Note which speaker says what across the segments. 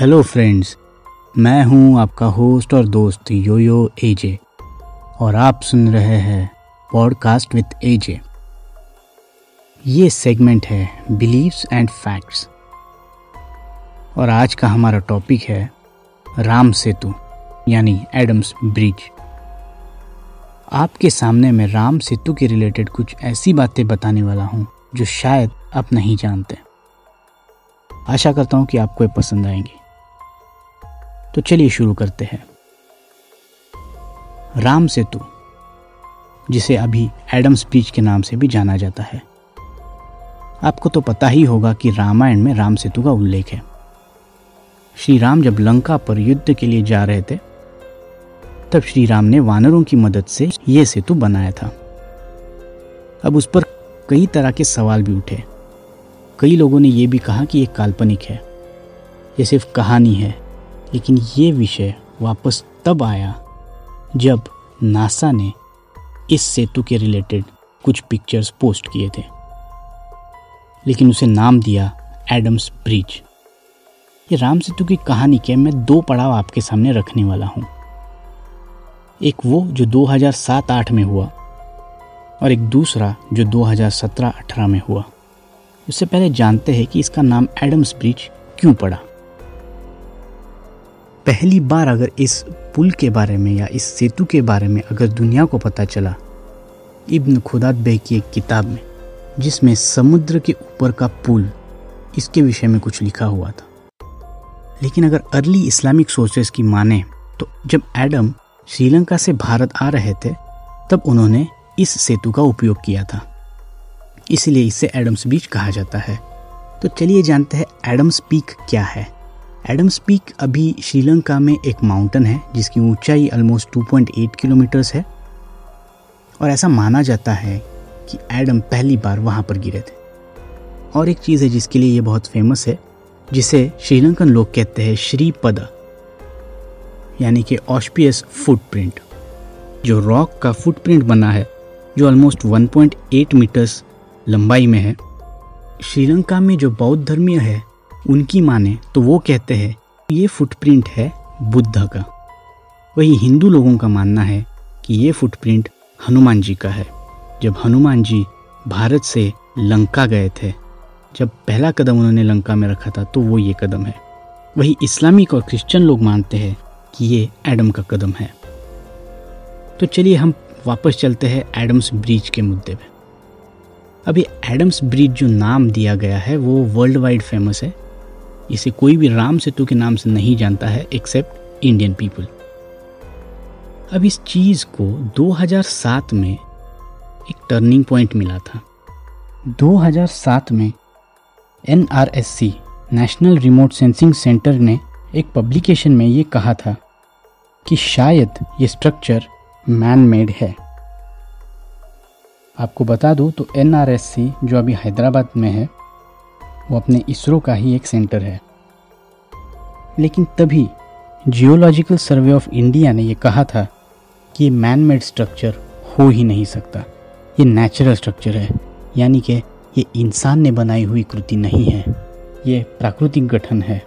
Speaker 1: Hello friends मैं हूँ आपका होस्ट और दोस्त यो यो एजे और आप सुन रहे हैं पॉडकास्ट विद एजे ये सेगमेंट है बिलीव्स एंड फैक्ट्स और आज का हमारा टॉपिक है राम सेतु, यानी एडम्स ब्रिज आपके सामने मैं राम सेतु के रिलेटेड कुछ ऐसी बातें बताने वाला हूँ जो शायद आप नहीं जानते। आशा करता हूँ कि आपको ये पसंद आएँगी। तो चलिए शुरू करते हैं। राम सेतु, जिसे अभी एडम्स ब्रिज के नाम से भी जाना जाता है। आपको तो पता ही होगा कि रामायण में राम सेतु का उल्लेख है। श्री राम जब लंका पर युद्ध के लिए जा रहे थे, तब श्री राम ने वानरों की मदद से यह सेतु बनाया था। अब उस पर कई तरह के सवाल भी उठे। कई लोगों ने यह भी कहा कि यह काल्पनिक है। यह सिर्फ़ कहानी है। लेकिन ये विषय वापस तब आया जब नासा ने इस सेतु के रिलेटेड कुछ पिक्चर्स पोस्ट किए थे। लेकिन उसे नाम दिया एडम्स ब्रिज ये राम सेतु की कहानी के मैं दो पड़ाव आपके सामने रखने वाला हूँ। एक वो जो 2007-8 में हुआ और एक दूसरा जो 2017-18 में हुआ। उससे पहले जानते हैं कि इसका नाम एडम्स ब्रिज क्यों पड़ा। पहली बार अगर इस पुल के बारे में या इस सेतु के बारे में अगर दुनिया को पता चला, इब्न खुदात बे की एक किताब में, जिसमें समुद्र के ऊपर का पुल, इसके विषय में कुछ लिखा हुआ था। लेकिन अगर अर्ली इस्लामिक सोर्सेस की माने तो जब एडम श्रीलंका से भारत आ रहे थे, तब उन्होंने इस सेतु का उपयोग किया था। इसलिए इसे एडम्स बीच कहा जाता है। तो चलिए जानते हैं एडम्स पीक क्या है। एडम्स पीक अभी श्रीलंका में एक माउंटेन है, जिसकी ऊंचाई ऑलमोस्ट 2.8 किलोमीटर्स है। और ऐसा माना जाता है कि एडम पहली बार वहाँ पर गिरे थे। और एक चीज़ है जिसके लिए ये बहुत फ़ेमस है, जिसे श्रीलंकन लोग कहते हैं श्रीपद, यानी कि ऑस्पियस फुटप्रिंट जो रॉक का फुटप्रिंट बना है, जो ऑलमोस्ट 1.8 मीटर्स लंबाई में है। श्रीलंका में जो बौद्ध धर्मीय है उनकी माने तो वो कहते हैं, ये फुटप्रिंट है बुद्ध का। वही हिंदू लोगों का मानना है कि ये फुटप्रिंट हनुमान जी का है। जब हनुमान जी भारत से लंका गए थे, जब पहला कदम उन्होंने लंका में रखा था तो वो ये कदम है। वही इस्लामिक और क्रिश्चियन लोग मानते हैं कि ये एडम का कदम है। तो चलिए हम वापस चलते हैं एडम्स ब्रिज के मुद्दे पे। अभी एडम्स ब्रिज जो नाम दिया गया है, वो वर्ल्ड वाइड फ़ेमस है। इसे कोई भी राम सेतु के नाम से नहीं जानता है एक्सेप्ट इंडियन पीपल अब इस चीज़ को 2007 में एक टर्निंग पॉइंट मिला था। 2007 में NRSC national remote sensing centre ने एक पब्लिकेशन में ये कहा था कि शायद ये स्ट्रक्चर मैन मेड है। आपको बता दूँ तो एनआरएससी जो अभी हैदराबाद में है वो अपने इसरो का ही एक सेंटर है। लेकिन तभी जियोलॉजिकल सर्वे ऑफ़ इंडिया ने ये कहा था कि ये मैन मेड स्ट्रक्चर हो ही नहीं सकता। ये नेचुरल स्ट्रक्चर है, यानी कि ये इंसान ने बनाई हुई कृति नहीं है। ये प्राकृतिक गठन है।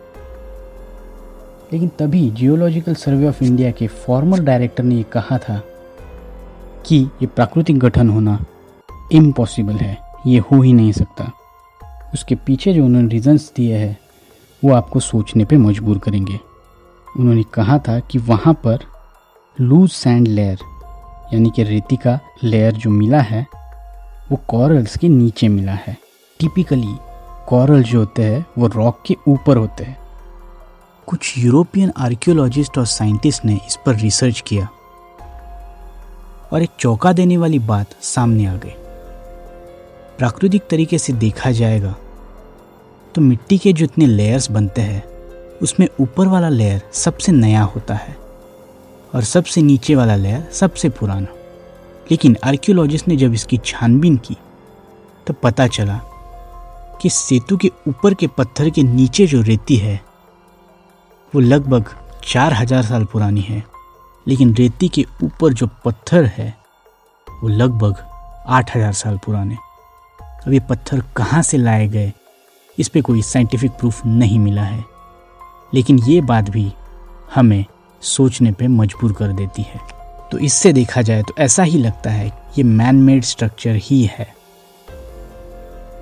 Speaker 1: लेकिन तभी जियोलॉजिकल सर्वे ऑफ़ इंडिया के फॉर्मर डायरेक्टर ने ये कहा था कि ये प्राकृतिक गठन होना इम्पॉसिबल है, ये हो ही नहीं सकता। उसके पीछे जो उन्होंने रीजंस दिए हैं, वो आपको सोचने पे मजबूर करेंगे। उन्होंने कहा था कि वहाँ पर लूज सैंड लेयर यानी कि रेती का लेयर जो मिला है, वो कॉरल्स के नीचे मिला है। टिपिकली कॉरल जो होते हैं, वो रॉक के ऊपर होते हैं। कुछ यूरोपियन आर्कियोलॉजिस्ट और साइंटिस्ट ने इस पर रिसर्च किया। और एक चौंका देने वाली बात सामने आ गई। प्राकृतिक तरीके से देखा जाएगा तो मिट्टी के जो इतने लेयर्स बनते हैं, उसमें ऊपर वाला लेयर सबसे नया होता है और सबसे नीचे वाला लेयर सबसे पुराना। लेकिन आर्कियोलॉजिस्ट ने जब इसकी छानबीन की तो पता चला कि सेतु के ऊपर के पत्थर के नीचे जो रेती है, वो लगभग चार हज़ार साल पुरानी है। लेकिन रेती के ऊपर जो पत्थर है, वो लगभग आठ हज़ार साल पुराने। अब ये पत्थर कहाँ से लाए गए? इस पर कोई साइंटिफिक प्रूफ नहीं मिला है। लेकिन ये बात भी हमें सोचने पे मजबूर कर देती है। तो इससे देखा जाए तो ऐसा ही लगता है ये मैन मेड स्ट्रक्चर ही है।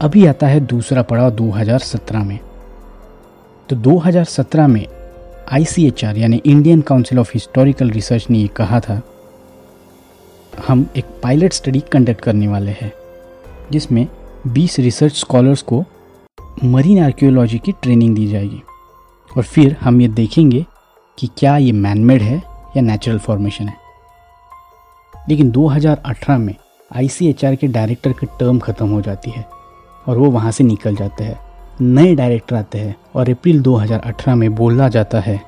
Speaker 1: अभी आता है दूसरा पड़ाव 2017 में। तो 2017 में आईसीएचआर यानी Indian council of historical research ने ये कहा था, हम एक पायलट स्टडी कंडक्ट करने वाले हैं, जिसमें 20 रिसर्च स्कॉलर्स को मरीन आर्कियोलॉजी की ट्रेनिंग दी जाएगी। और फिर हम ये देखेंगे कि क्या ये मैनमेड है या नेचुरल फॉर्मेशन है। लेकिन 2018 में आईसीएचआर के डायरेक्टर की टर्म ख़त्म हो जाती है और वो वहाँ से निकल जाते हैं। नए डायरेक्टर आते हैं और अप्रैल 2018 में बोला जाता है,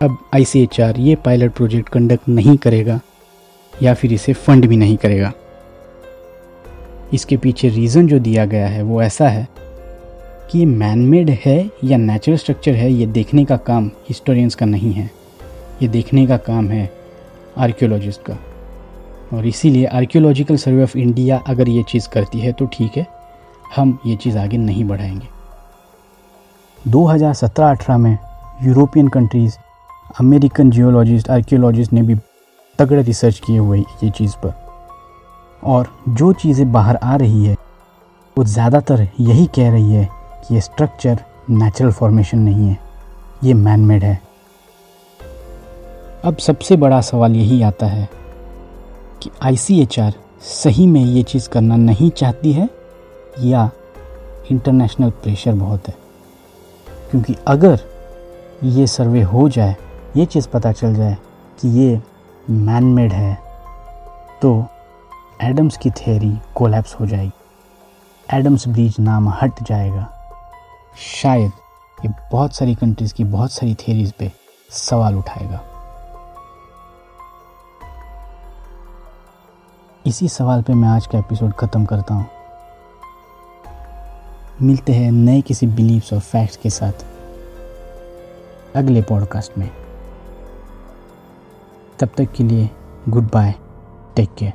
Speaker 1: अब आईसीएचआर ये पायलट प्रोजेक्ट कंडक्ट नहीं करेगा या फिर इसे फंड भी नहीं करेगा। इसके पीछे रीज़न जो दिया गया है वो ऐसा है कि मैनमेड है या नेचुरल स्ट्रक्चर है, ये देखने का काम हिस्टोरियंस का नहीं है। ये देखने का काम है आर्कियोलॉजिस्ट का। और इसीलिए आर्कियोलॉजिकल सर्वे ऑफ़ इंडिया अगर ये चीज़ करती है तो ठीक है, हम ये चीज़ आगे नहीं बढ़ाएँगे। 2017-18 में European countries American geologist archaeologist ने भी तगड़े रिसर्च किए हुए ये चीज़ पर। और जो चीज़ें बाहर आ रही है, वो ज़्यादातर यही कह रही है कि ये स्ट्रक्चर नेचुरल फॉर्मेशन नहीं है, ये मैन मेड है। अब सबसे बड़ा सवाल यही आता है कि आईसीएचआर सही में ये चीज़ करना नहीं चाहती है या इंटरनेशनल प्रेशर बहुत है? क्योंकि अगर ये सर्वे हो जाए, ये चीज़ पता चल जाए कि ये मैन मेड है तो एडम्स की थेरी कोलैप्स हो जाएगी। एडम्स ब्रिज नाम हट जाएगा। शायद ये बहुत सारी कंट्रीज़ की बहुत सारी थेरीज पे सवाल उठाएगा। इसी सवाल पे मैं आज का एपिसोड ख़त्म करता हूँ। मिलते हैं नए किसी बिलीव्स और फैक्ट्स के साथ अगले पॉडकास्ट में। तब तक के लिए गुड बाय टेक केयर